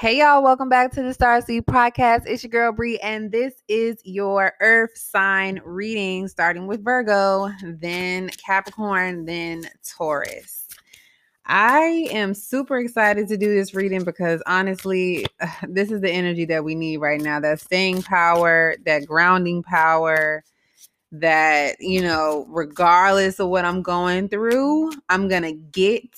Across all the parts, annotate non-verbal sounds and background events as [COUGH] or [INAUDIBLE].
Hey y'all, welcome back to the Starseed Podcast. It's your girl Bree, and this is your Earth sign reading, starting with Virgo, then Capricorn, then Taurus. I am super excited to do this reading because honestly, [SIGHS] this is the energy that we need right now. That staying power, that grounding power, that, you know, regardless of what I'm going through, I'm going to get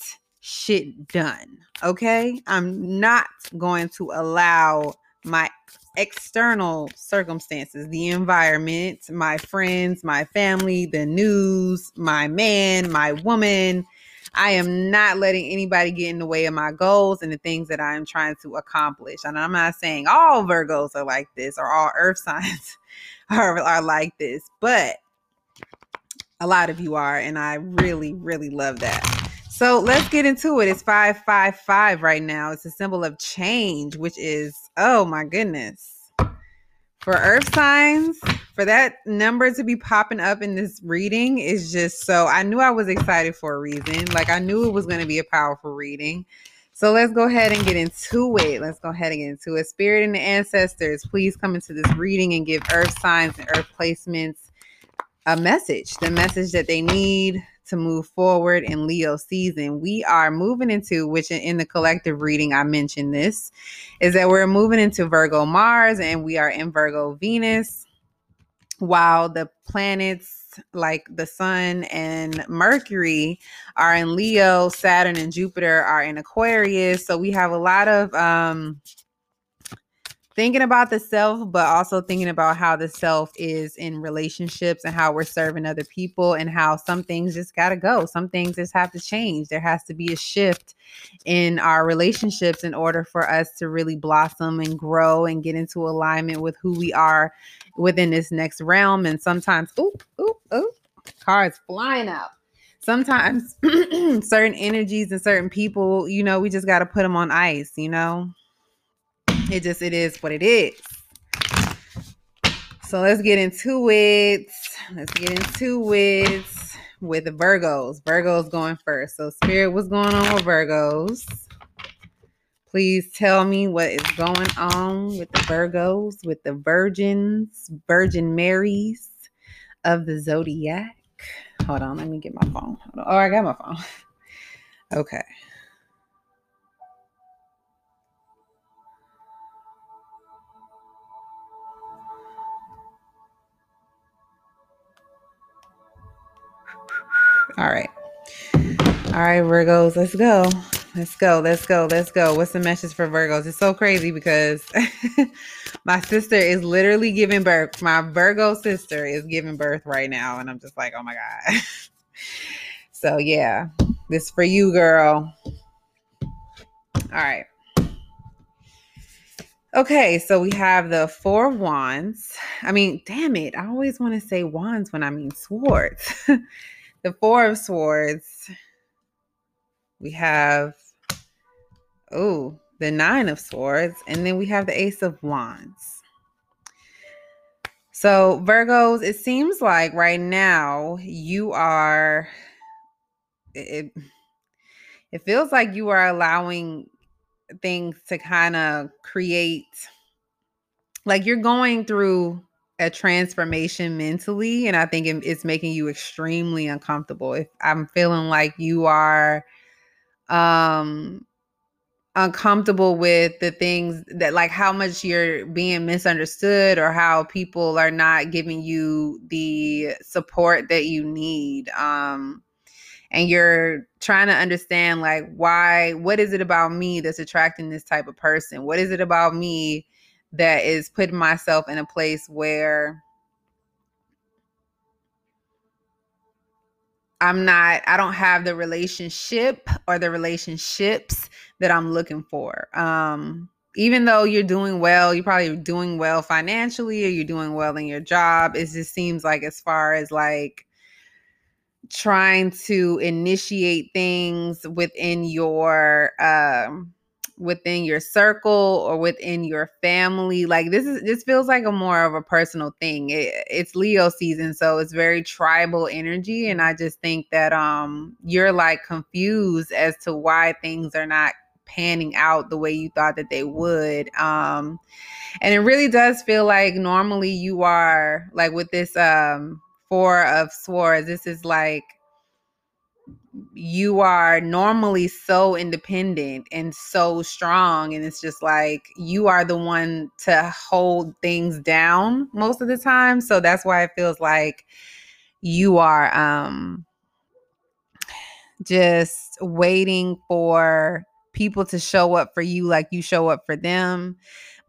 shit done. Okay. I'm not going to allow my external circumstances, the environment, my friends, my family, the news, my man, my woman. I am not letting anybody get in the way of my goals and the things that I am trying to accomplish. And I'm not saying all Virgos are like this or all earth [LAUGHS] signs are, are like this, but a lot of you are. And I really, really love that. So let's get into it. It's 555 right now. It's a symbol of change, which is, oh my goodness. For earth signs, for that number to be popping up in this reading is just so I knew I was excited for a reason. Like I knew it was going to be a powerful reading. So let's go ahead and get into it. Let's go ahead and get into it. Spirit and the ancestors, please come into this reading and give earth signs and earth placements a message, the message that they need to move forward in Leo season. We are moving into, which in the collective reading, I mentioned this, is that we're moving into Virgo Mars and we are in Virgo Venus, while the planets like the sun and Mercury are in Leo, Saturn and Jupiter are in Aquarius. So we have a lot of um thinking about the self, but also thinking about how the self is in relationships and how we're serving other people and how some things just got to go. Some things just have to change. There has to be a shift in our relationships in order for us to really blossom and grow and get into alignment with who we are within this next realm. And sometimes, ooh, ooh, ooh, cards flying out sometimes [CLEARS THROAT] certain energies and certain people, you know, we just got to put them on ice, you know? It just it is what it is. So let's get into it. Let's get into it with the Virgos. Virgos going first. So Spirit, what's going on with Virgos? Please tell me what is going on with the Virgos, with the virgins, Virgin Marys of the Zodiac. Hold on, let me get my phone. Oh, I got my phone. [LAUGHS] Okay. All right. All right, Virgos, let's go. Let's go. Let's go. Let's go. What's the message for Virgos? It's so crazy because [LAUGHS] my sister is literally giving birth. My Virgo sister is giving birth right now. And I'm just like, oh my God. [LAUGHS] so, yeah, this for you, girl. All right. Okay, so we have the four wands. I mean, damn it. I always want to say wands when I mean swords. [LAUGHS] the Four of Swords, we have, oh, the Nine of Swords, and then we have the Ace of Wands. So, Virgos, it seems like right now you are, it, it feels like you are allowing things to kind of create, like you're going through a transformation mentally and i think it's making you extremely uncomfortable. If i'm feeling like you are um uncomfortable with the things that like how much you're being misunderstood or how people are not giving you the support that you need um and you're trying to understand like why what is it about me that's attracting this type of person? What is it about me that is putting myself in a place where I'm not, I don't have the relationship or the relationships that I'm looking for. Um, even though you're doing well, you're probably doing well financially or you're doing well in your job. It just seems like, as far as like trying to initiate things within your, um, within your circle or within your family like this is this feels like a more of a personal thing it, it's leo season so it's very tribal energy and i just think that um you're like confused as to why things are not panning out the way you thought that they would. Um, and it really does feel like normally you are like with this um four of swords, this is like you are normally so independent and so strong and it's just like you are the one to hold things down most of the time. So that's why it feels like you are um just waiting for people to show up for you like you show up for them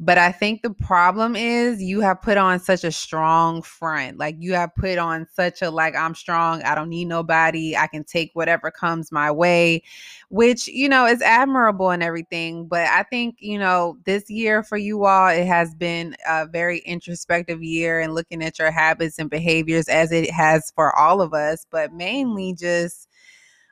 but I think the problem is you have put on such a strong front. Like you have put on such a like I'm strong, I don't need nobody, I can take whatever comes my way, which, you know, is admirable and everything, but I think, you know, this year for you all it has been a very introspective year and looking at your habits and behaviors as it has for all of us, but mainly just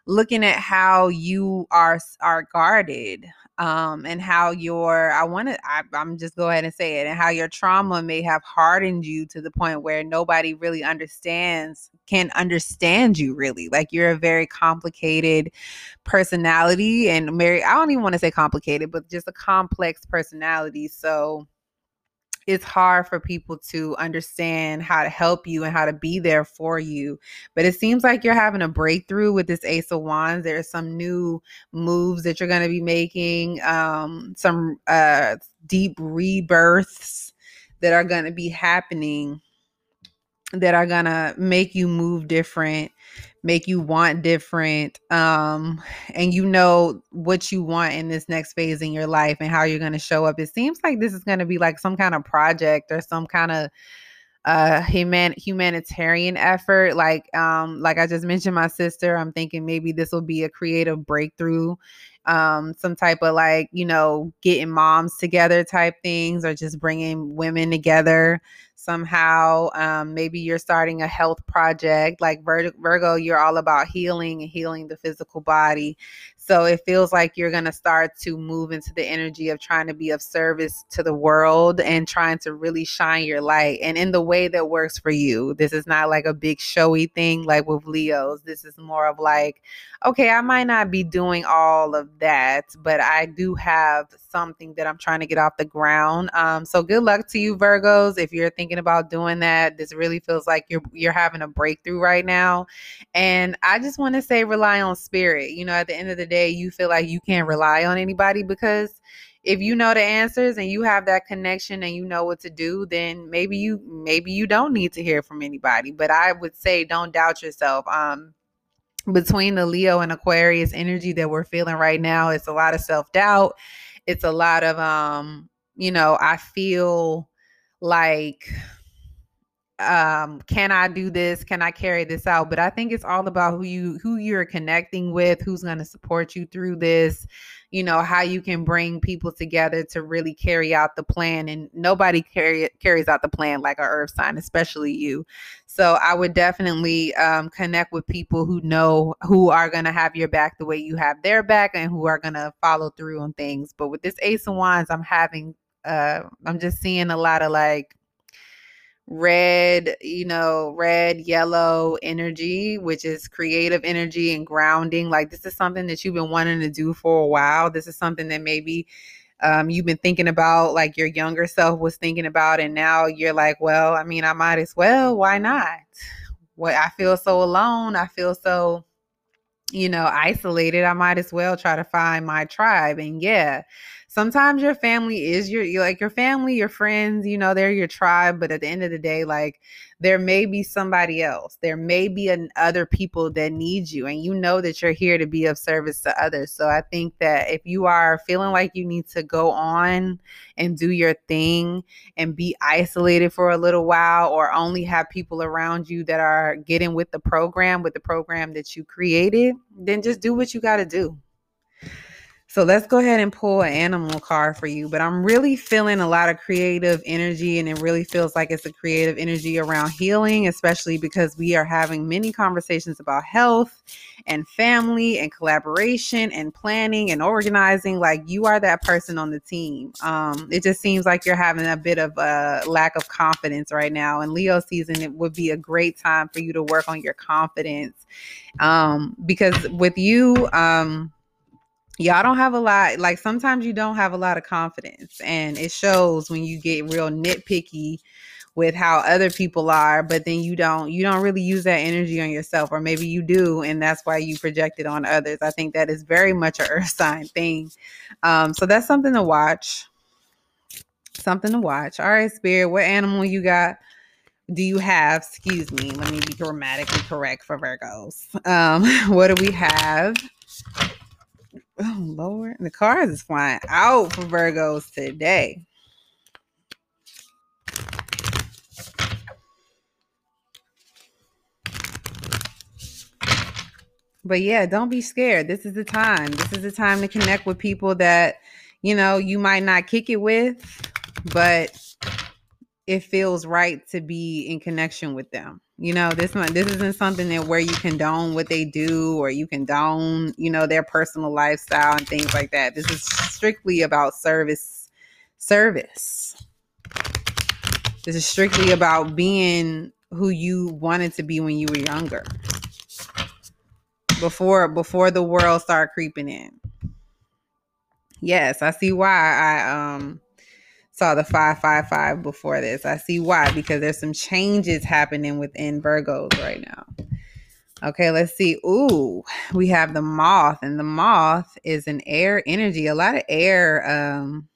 looking at how you are are guarded um, and how your I want to I'm just go ahead and say it and how your trauma may have hardened you to the point where nobody really understands can understand you really like you're a very complicated personality and Mary I don't even want to say complicated but just a complex personality so it's hard for people to understand how to help you and how to be there for you. But it seems like you're having a breakthrough with this Ace of Wands. There's some new moves that you're going to be making, um, some uh, deep rebirths that are going to be happening that are going to make you move different make you want different um and you know what you want in this next phase in your life and how you're going to show up. It seems like this is going to be like some kind of project or some kind of uh human humanitarian effort like um like i just mentioned my sister i'm thinking maybe this will be a creative breakthrough um some type of like you know getting moms together type things or just bringing women together somehow. Um, maybe you're starting a health project like Vir- Virgo, you're all about healing and healing the physical body. So it feels like you're going to start to move into the energy of trying to be of service to the world and trying to really shine your light and in the way that works for you. This is not like a big showy thing like with Leos. This is more of like, okay, I might not be doing all of that, but I do have something that I'm trying to get off the ground. Um, so good luck to you, Virgos. If you're thinking about doing that, this really feels like you're you're having a breakthrough right now. And I just want to say rely on spirit. You know, at the end of the day, you feel like you can't rely on anybody because if you know the answers and you have that connection and you know what to do then maybe you maybe you don't need to hear from anybody but i would say don't doubt yourself um between the Leo and Aquarius energy that we're feeling right now, it's a lot of self-doubt. It's a lot of um, you know, I feel like um can i do this? Can i carry this out? But i think it's all about who you who you're connecting with who's going to support you through this you know how you can bring people together to really carry out the plan. And nobody carry, carries out the plan like a earth sign especially you. So i would definitely um, connect with people who know who are going to have your back the way you have their back and who are going to follow through on things. But with this ace of wands i'm having uh i'm just seeing a lot of like red, you know, red, yellow energy, which is creative energy and grounding. Like this is something that you've been wanting to do for a while. This is something that maybe um, you've been thinking about, like your younger self was thinking about, and now you're like, well, I mean, I might as well. Why not? What I feel so alone. I feel so you know, isolated, I might as well try to find my tribe. And yeah, sometimes your family is your like your family, your friends, you know, they're your tribe, but at the end of the day like there may be somebody else. There may be an, other people that need you and you know that you're here to be of service to others. So I think that if you are feeling like you need to go on and do your thing and be isolated for a little while or only have people around you that are getting with the program with the program that you created, then just do what you got to do. So let's go ahead and pull an animal card for you. But I'm really feeling a lot of creative energy, and it really feels like it's a creative energy around healing, especially because we are having many conversations about health and family and collaboration and planning and organizing. Like you are that person on the team. Um, it just seems like you're having a bit of a lack of confidence right now. And Leo season, it would be a great time for you to work on your confidence. Um, because with you, um, y'all don't have a lot like sometimes you don't have a lot of confidence and it shows when you get real nitpicky with how other people are but then you don't you don't really use that energy on yourself or maybe you do and that's why you project it on others. I think that is very much a [LAUGHS] earth sign thing. Um so that's something to watch. Something to watch. All right spirit what animal you got do you have? Excuse me let me be grammatically correct for virgos. Um [LAUGHS] what do we have oh lord the cars is flying out for virgos today but yeah, don't be scared. This is the time. This is the time to connect with people that, you know, you might not kick it with, but it feels right to be in connection with them. You know, this one this isn't something that where you condone what they do or you condone, you know, their personal lifestyle and things like that. This is strictly about service service. This is strictly about being who you wanted to be when you were younger before before the world start creeping in. Yes, I see why I um saw the 555 before this. I see why because there's some changes happening within Virgos right now. Okay, let's see. Ooh, we have the moth, and the moth is an air energy. A lot of air um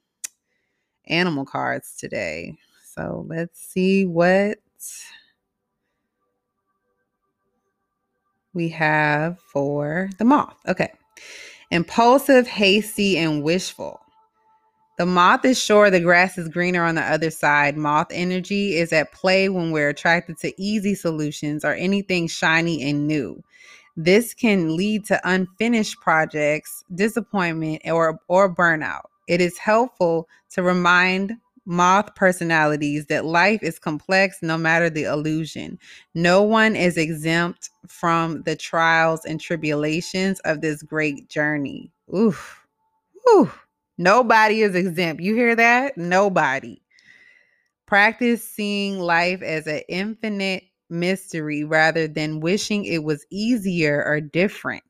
animal cards today. So let's see what we have for the moth. Okay. Impulsive, hasty, and wishful. The moth is sure the grass is greener on the other side. Moth energy is at play when we're attracted to easy solutions or anything shiny and new. This can lead to unfinished projects, disappointment, or, or burnout. It is helpful to remind moth personalities that life is complex no matter the illusion. No one is exempt from the trials and tribulations of this great journey. Oof. Oof. Nobody is exempt. You hear that? Nobody. Practice seeing life as an infinite mystery rather than wishing it was easier or different.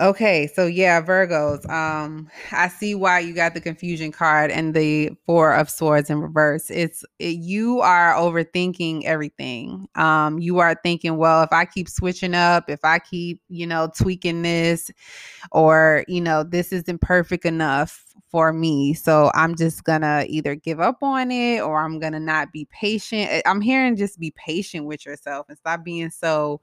Okay, so yeah, Virgos. Um, I see why you got the confusion card and the four of swords in reverse. It's it, you are overthinking everything. Um, you are thinking, well, if I keep switching up, if I keep, you know, tweaking this, or you know, this isn't perfect enough for me, so I'm just gonna either give up on it or I'm gonna not be patient. I'm hearing just be patient with yourself and stop being so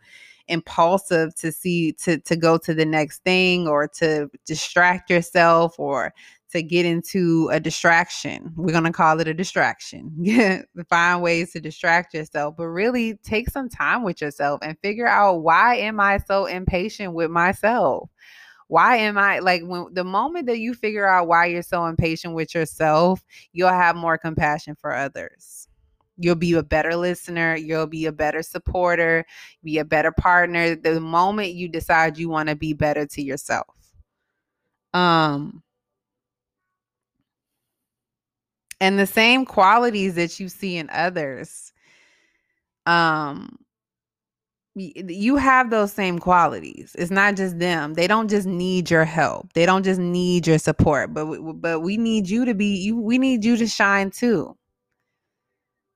impulsive to see to to go to the next thing or to distract yourself or to get into a distraction. We're going to call it a distraction. [LAUGHS] Find ways to distract yourself, but really take some time with yourself and figure out why am I so impatient with myself? Why am I like when the moment that you figure out why you're so impatient with yourself, you'll have more compassion for others. You'll be a better listener. You'll be a better supporter, be a better partner the moment you decide you want to be better to yourself. Um, and the same qualities that you see in others, um, you have those same qualities. It's not just them. They don't just need your help. They don't just need your support, but but we need you to be you we need you to shine too.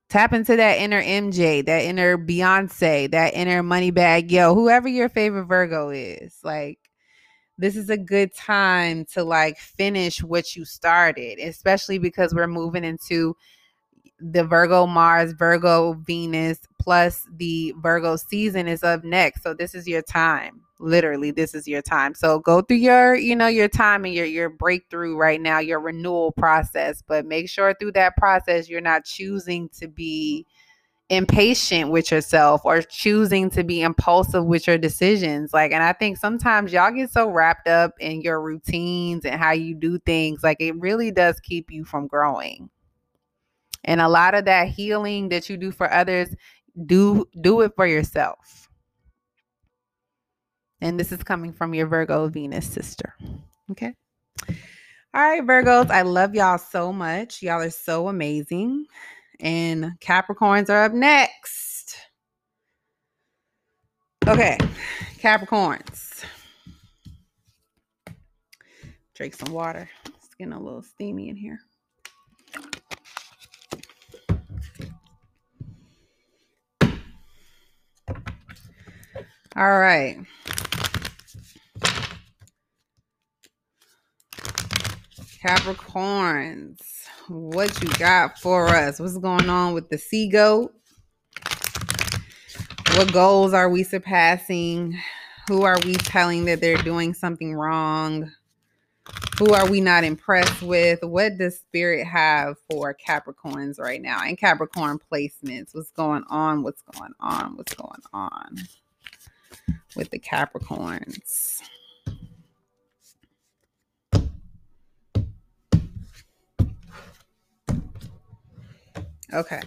Tap into that inner MJ, that inner Beyonce, that inner Moneybagg Yo, whoever your favorite Virgo is. Like, this is a good time to like finish what you started, especially because we're moving into the Virgo Mars, Virgo Venus, plus the Virgo season is up next. So, this is your time. Literally this is your time. So go through your you know your time and your your breakthrough right now your renewal process. But make sure through that process you're not choosing to be impatient with yourself or choosing to be impulsive with your decisions. Like and i think sometimes y'all get so wrapped up in your routines and how you do things like it really does keep you from growing and a lot of that healing that you do for others do do it for yourself and this is coming from your Virgo Venus sister. Okay. All right, Virgos, I love y'all so much. Y'all are so amazing. And Capricorns are up next. Okay, Capricorns. Drink some water. It's getting a little steamy in here. All right. Capricorns, what you got for us? What's going on with the sea goat? What goals are we surpassing? Who are we telling that they're doing something wrong? Who are we not impressed with? What does spirit have for Capricorns right now? And Capricorn placements. What's going on? What's going on? What's going on with the Capricorns? Okay.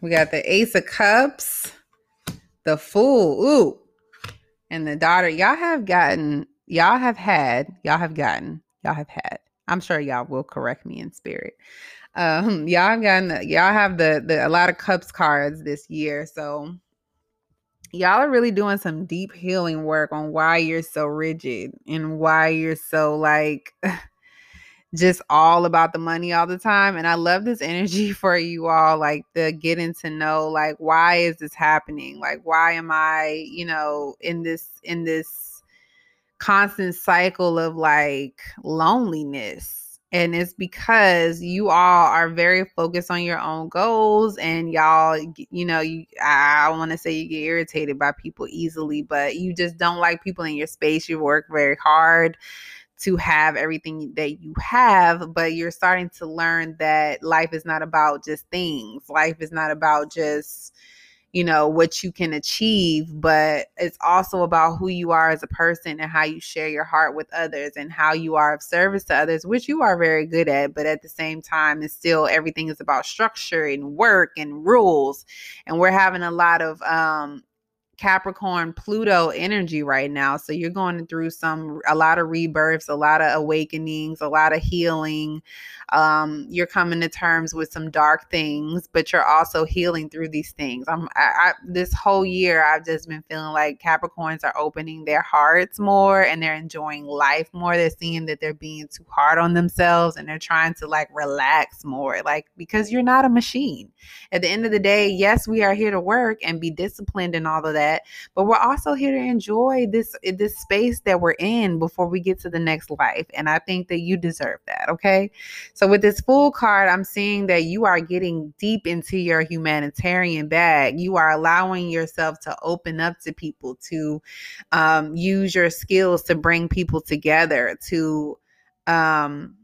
We got the Ace of Cups, the Fool, ooh, and the daughter. Y'all have gotten, y'all have had, y'all have gotten, y'all have had. I'm sure y'all will correct me in spirit. Um, y'all have gotten, y'all have the the a lot of Cups cards this year, so y'all are really doing some deep healing work on why you're so rigid and why you're so like [LAUGHS] just all about the money all the time. And I love this [LAUGHS] energy for you all, like the getting to know, like, why is this happening? Like, why am I, you know, in this, in this constant cycle of like loneliness? And it's because you all are very focused on your own goals and y'all, you know, you I want to say you get irritated by people easily, but you just don't like people in your space. You work very hard to have everything that you have, but you're starting to learn that life is not about just things. Life is not about just, you know, what you can achieve, but it's also about who you are as a person and how you share your heart with others and how you are of service to others, which you are very good at. But at the same time, it's still everything is about structure and work and rules. And we're having a lot of um, Capricorn Pluto energy right now. So you're going through some a lot of rebirths, a lot of awakenings, a lot of healing. Um, you're coming to terms with some dark things, but you're also healing through these things. I'm I, I, this whole year I've just been feeling like Capricorns are opening their hearts more and they're enjoying life more. They're seeing that they're being too hard on themselves and they're trying to like relax more. Like because you're not a machine. At the end of the day, yes, we are here to work and be disciplined and all of that that but we're also here to enjoy this this space that we're in before we get to the next life and i think that you deserve that okay? So with this Fool card i'm seeing that you are getting deep into your humanitarian bag. You are allowing yourself to open up to people to um, use your skills to bring people together to um,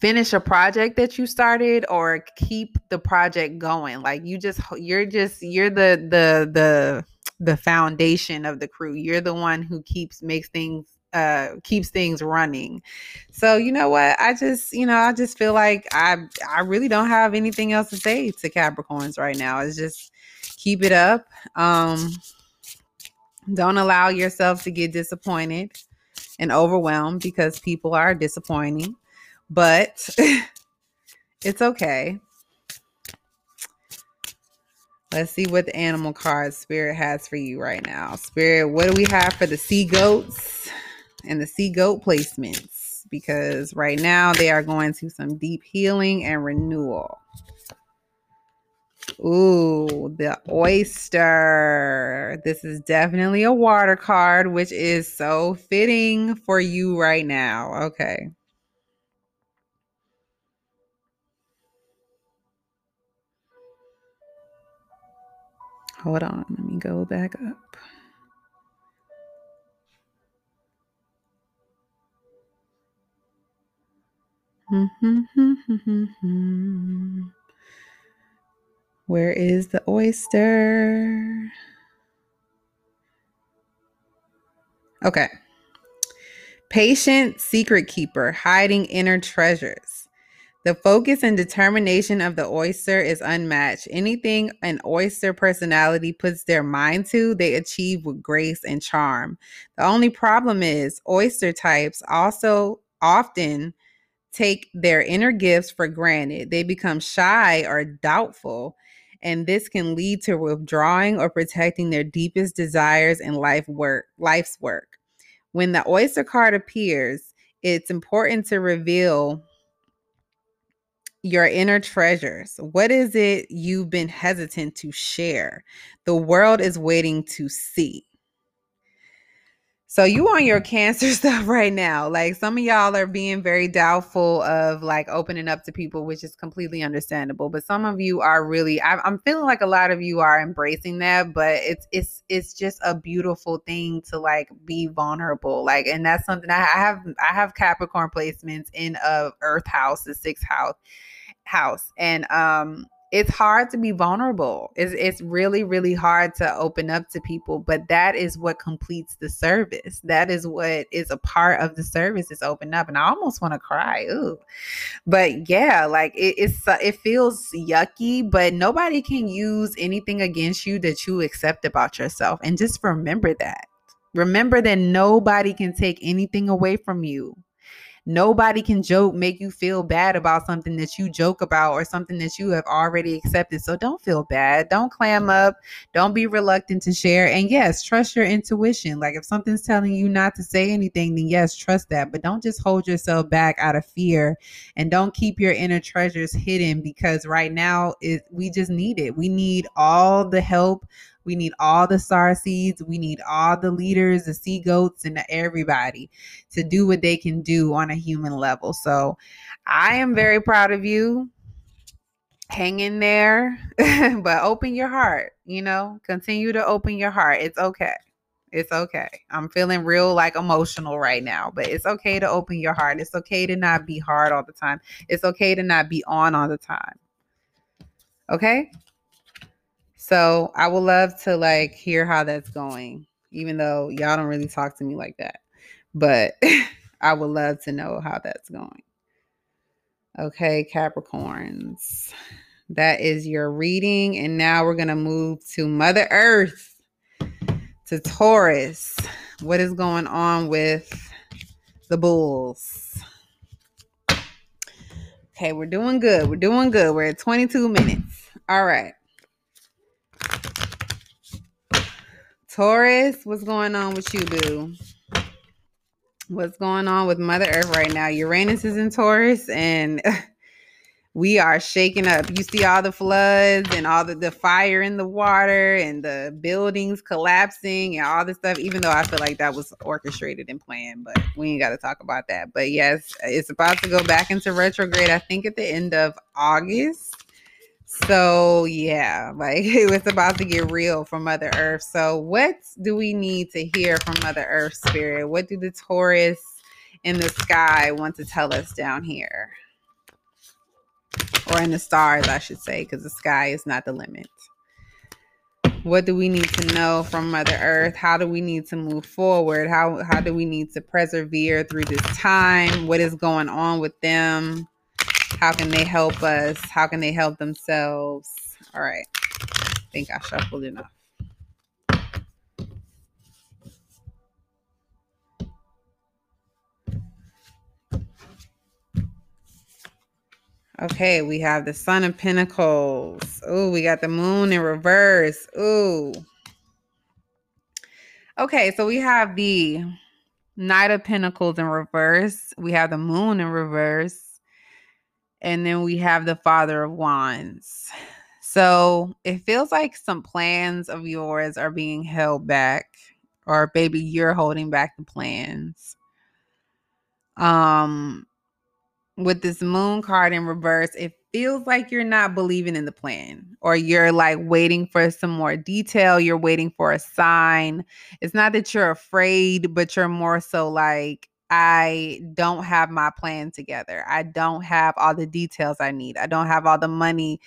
finish a project that you started or keep the project going? Like you just you're just you're the the the the foundation of the crew. You're the one who keeps makes things uh keeps things running. So you know what? I just you know i just feel like i i really don't have anything else to say to capricorns right now. It's just keep it up. Um don't allow yourself to get disappointed and overwhelmed because people are disappointing but [LAUGHS] it's okay. Let's see what the animal card spirit has for you right now. Spirit, what do we have for the sea goats and the sea goat placements? Because right now they are going to some deep healing and renewal. Ooh, the oyster. This is definitely a water card, which is so fitting for you right now. Okay. Hold on, let me go back up. [LAUGHS] Where is the oyster? Okay. Patient secret keeper, hiding inner treasures. The focus and determination of the oyster is unmatched. Anything an oyster personality puts their mind to, they achieve with grace and charm. The only problem is, oyster types also often take their inner gifts for granted. They become shy or doubtful, and this can lead to withdrawing or protecting their deepest desires and life work, life's work. When the oyster card appears, it's important to reveal your inner treasures. What is it you've been hesitant to share? The world is waiting to see. So you on your cancer [LAUGHS] stuff right now. Like some of y'all are being very doubtful of like opening up to people, which is completely understandable. But some of you are really I, I'm feeling like a lot of you are embracing that, but it's it's it's just a beautiful thing to like be vulnerable. Like, and that's something I have I have Capricorn placements in a Earth house, the sixth house house. And um it's hard to be vulnerable. It's, it's really, really hard to open up to people, but that is what completes the service. That is what is a part of the service is open up. And I almost want to cry. Ooh. But yeah, like it, it's uh, it feels yucky, but nobody can use anything against you that you accept about yourself. And just remember that. Remember that nobody can take anything away from you. Nobody can joke, make you feel bad about something that you joke about or something that you have already accepted. So don't feel bad. Don't clam up. Don't be reluctant to share. And yes, trust your intuition. Like if something's telling you not to say anything, then yes, trust that. But don't just hold yourself back out of fear and don't keep your inner treasures hidden because right now it, we just need it. We need all the help we need all the star seeds. We need all the leaders, the sea goats, and everybody to do what they can do on a human level. So I am very proud of you. Hang in there, [LAUGHS] but open your heart. You know, continue to open your heart. It's okay. It's okay. I'm feeling real like emotional right now, but it's okay to open your heart. It's okay to not be hard all the time. It's okay to not be on all the time. Okay? So I would love to like hear how that's going, even though y'all don't really talk to me like that. But [LAUGHS] I would love to know how that's going. Okay, Capricorns. That is your reading. And now we're going to move to Mother Earth, to Taurus. What is going on with the Bulls? Okay, we're doing good. We're doing good. We're at 22 minutes. All right. Taurus, what's going on with you, boo? What's going on with Mother Earth right now? Uranus is in Taurus and [LAUGHS] we are shaking up. You see all the floods and all the, the fire in the water and the buildings collapsing and all this stuff, even though I feel like that was orchestrated and planned, but we ain't got to talk about that. But yes, it's about to go back into retrograde, I think at the end of August. So yeah, [LAUGHS] like it was about to get real for Mother Earth. So what do we need to hear from Mother Earth Spirit? What do the Taurus in the sky want to tell us down here? Or in the stars, I should say, because the sky is not the limit. What do we need to know from Mother Earth? How do we need to move forward? How how do we need to persevere through this time? What is going on with them? How can they help us? How can they help themselves? All right. I think I shuffled enough. Okay, we have the Son of Pentacles. Oh, we got the Moon in reverse. Oh. Okay, so we have the Knight of Pentacles in reverse. We have the Moon in reverse. And then we have the Father of Wands. So it feels like some plans of yours are being held back, or maybe you're holding back the plans. Um, with this moon card in reverse, it feels like you're not believing in the plan, or you're like waiting for some more detail. You're waiting for a sign. It's not that you're afraid, but you're more so like, I don't have my plan together. I don't have all the details I need. I don't have all the money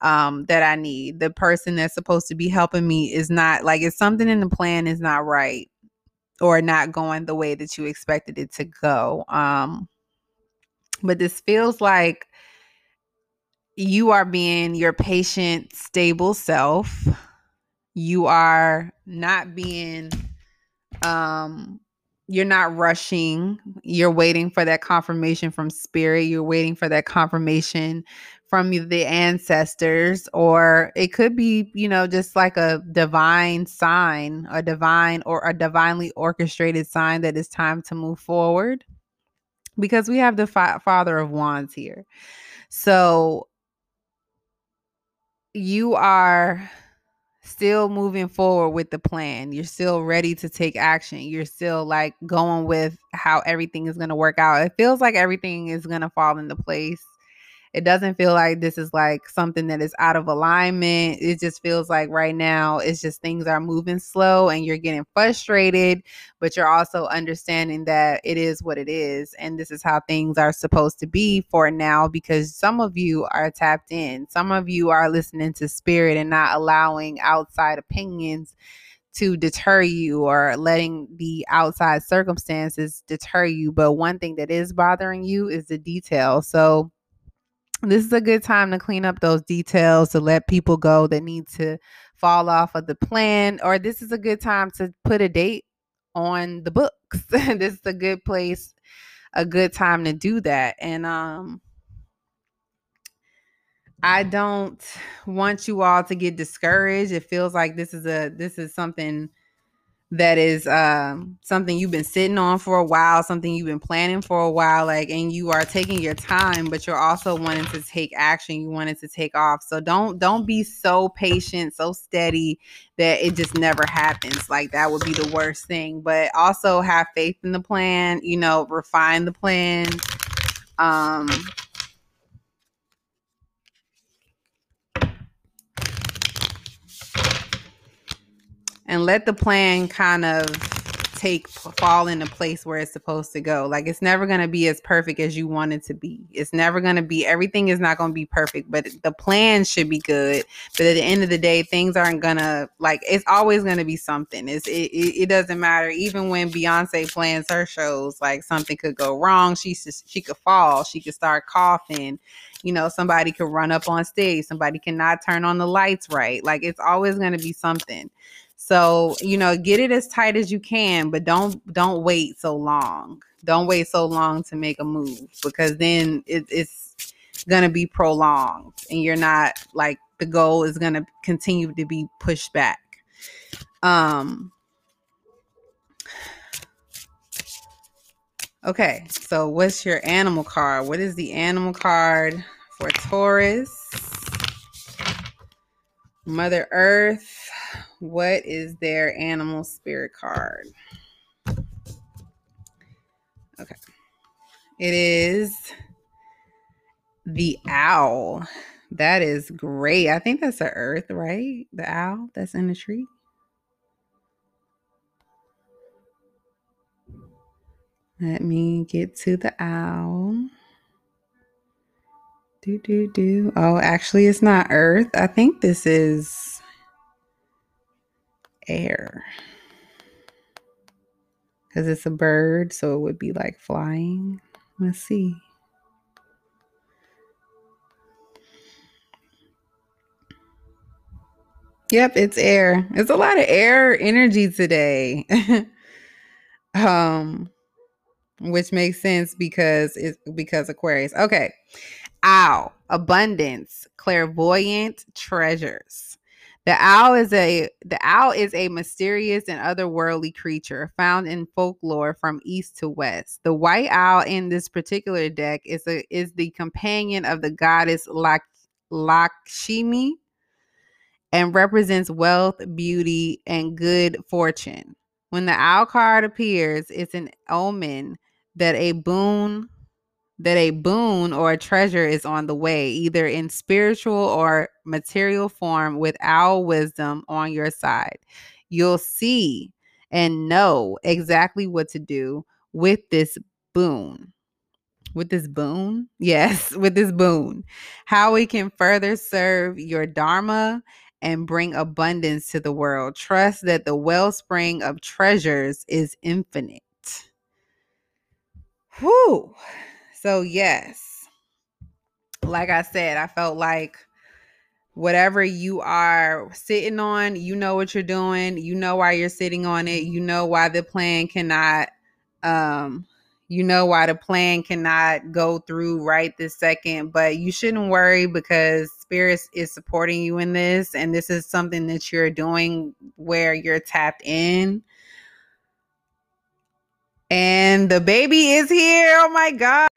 um, that I need. The person that's supposed to be helping me is not like if something in the plan is not right or not going the way that you expected it to go. Um, but this feels like you are being your patient, stable self. You are not being um you're not rushing. You're waiting for that confirmation from spirit. You're waiting for that confirmation from the ancestors, or it could be, you know, just like a divine sign, a divine or a divinely orchestrated sign that it's time to move forward. because we have the fa- father of wands here. So you are still moving forward with the plan. You're still ready to take action. You're still like going with how everything is going to work out. It feels like everything is going to fall into place it doesn't feel like this is like something that is out of alignment. It just feels like right now it's just things are moving slow and you're getting frustrated, but you're also understanding that it is what it is. And this is how things are supposed to be for now because some of you are tapped in. Some of you are listening to spirit and not allowing outside opinions to deter you or letting the outside circumstances deter you. But one thing that is bothering you is the detail. So, this is a good time to clean up those details to let people go that need to fall off of the plan or this is a good time to put a date on the books [LAUGHS] this is a good place a good time to do that and um I don't want you all to get discouraged. It feels like this is a this is something that is um, something you've been sitting on for a while, something you've been planning for a while, like, and you are taking your time, but you're also wanting to take action. You wanted to take off. So don't don't be so patient, so steady that it just never happens. Like that would be the worst thing. But also have faith in the plan. You know, refine the plan. Um, and let the plan kind of take fall into place where it's supposed to go. Like it's never going to be as perfect as you want it to be. It's never going to be everything is not going to be perfect, but the plan should be good. But at the end of the day, things aren't going to like it's always going to be something. It's it, it, it doesn't matter even when Beyonce plans her shows, like something could go wrong. She she could fall, she could start coughing. You know, somebody could run up on stage, somebody cannot turn on the lights right. Like it's always going to be something. So, you know, get it as tight as you can, but don't don't wait so long. Don't wait so long to make a move because then it, it's gonna be prolonged and you're not like the goal is gonna continue to be pushed back. Um Okay, so what's your animal card? What is the animal card for Taurus? Mother Earth, what is their animal spirit card? Okay. It is the owl. That is great. I think that's the earth, right? The owl that's in the tree. Let me get to the owl. Do do do. Oh, actually, it's not Earth. I think this is air because it's a bird, so it would be like flying. Let's see. Yep, it's air. It's a lot of air energy today. [LAUGHS] um which makes sense because it's because Aquarius. Okay. Ow, abundance, clairvoyant treasures. The owl is a the owl is a mysterious and otherworldly creature found in folklore from east to west. The white owl in this particular deck is a is the companion of the goddess Lak- Lakshmi and represents wealth, beauty, and good fortune. When the owl card appears, it's an omen that a boon that a boon or a treasure is on the way, either in spiritual or material form, with our wisdom on your side. You'll see and know exactly what to do with this boon. With this boon? [LAUGHS] Yes, with this boon. How we can further serve your Dharma and bring abundance to the world. Trust that the wellspring of treasures is infinite. Whew. So, yes, like I said, I felt like whatever you are sitting on, you know what you're doing, you know why you're sitting on it, you know why the plan cannot um you know why the plan cannot go through right this second, but you shouldn't worry because spirit is supporting you in this and this is something that you're doing where you're tapped in And the baby is here. Oh my God.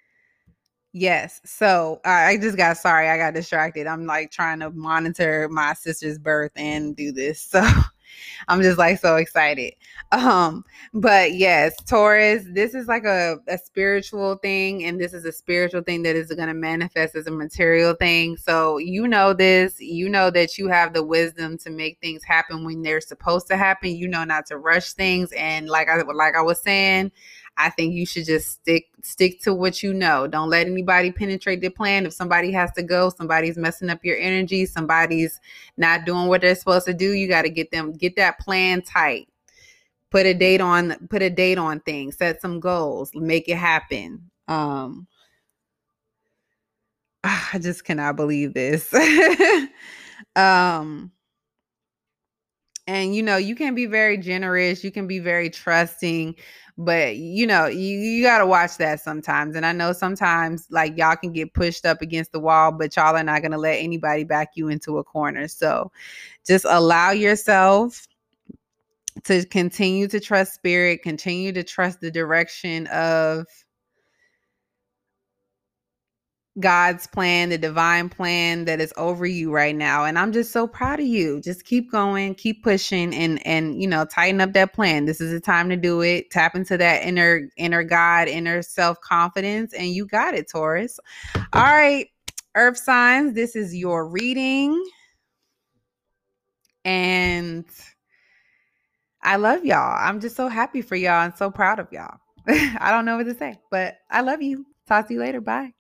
Yes. So I just got sorry. I got distracted. I'm like trying to monitor my sister's birth and do this. [LAUGHS] So I'm just like so excited. Um, but yes, Taurus, this is like a, a spiritual thing, and this is a spiritual thing that is going to manifest as a material thing. So you know this, you know that you have the wisdom to make things happen when they're supposed to happen. You know not to rush things, and like I like I was saying, I think you should just stick stick to what you know. Don't let anybody penetrate the plan. If somebody has to go, somebody's messing up your energy, somebody's not doing what they're supposed to do, you got to get them get that plan tight. Put a date on put a date on things, set some goals, make it happen. Um [SIGHS] I just cannot believe this. [LAUGHS] um and you know you can be very generous you can be very trusting but you know you, you got to watch that sometimes and i know sometimes like y'all can get pushed up against the wall but y'all are not going to let anybody back you into a corner so just allow yourself to continue to trust spirit continue to trust the direction of God's plan, the divine plan that is over you right now. And I'm just so proud of you. Just keep going, keep pushing and and you know, tighten up that plan. This is the time to do it. Tap into that inner inner God, inner self-confidence and you got it, Taurus. All right, earth signs, this is your reading. And I love y'all. I'm just so happy for y'all and so proud of y'all. [LAUGHS] I don't know what to say, but I love you. Talk to you later. Bye.